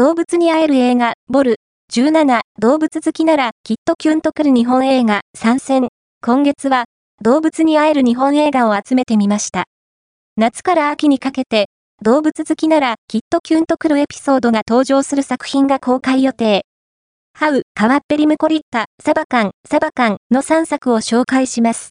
動物に会える映画、ボル。17、動物好きならきっとキュンとくる日本映画、参戦。今月は、動物に会える日本映画を集めてみました。夏から秋にかけて、動物好きならきっとキュンとくるエピソードが登場する作品が公開予定。ハウ、カワッペリムコリッタ、サバカン、サバカンの3作を紹介します。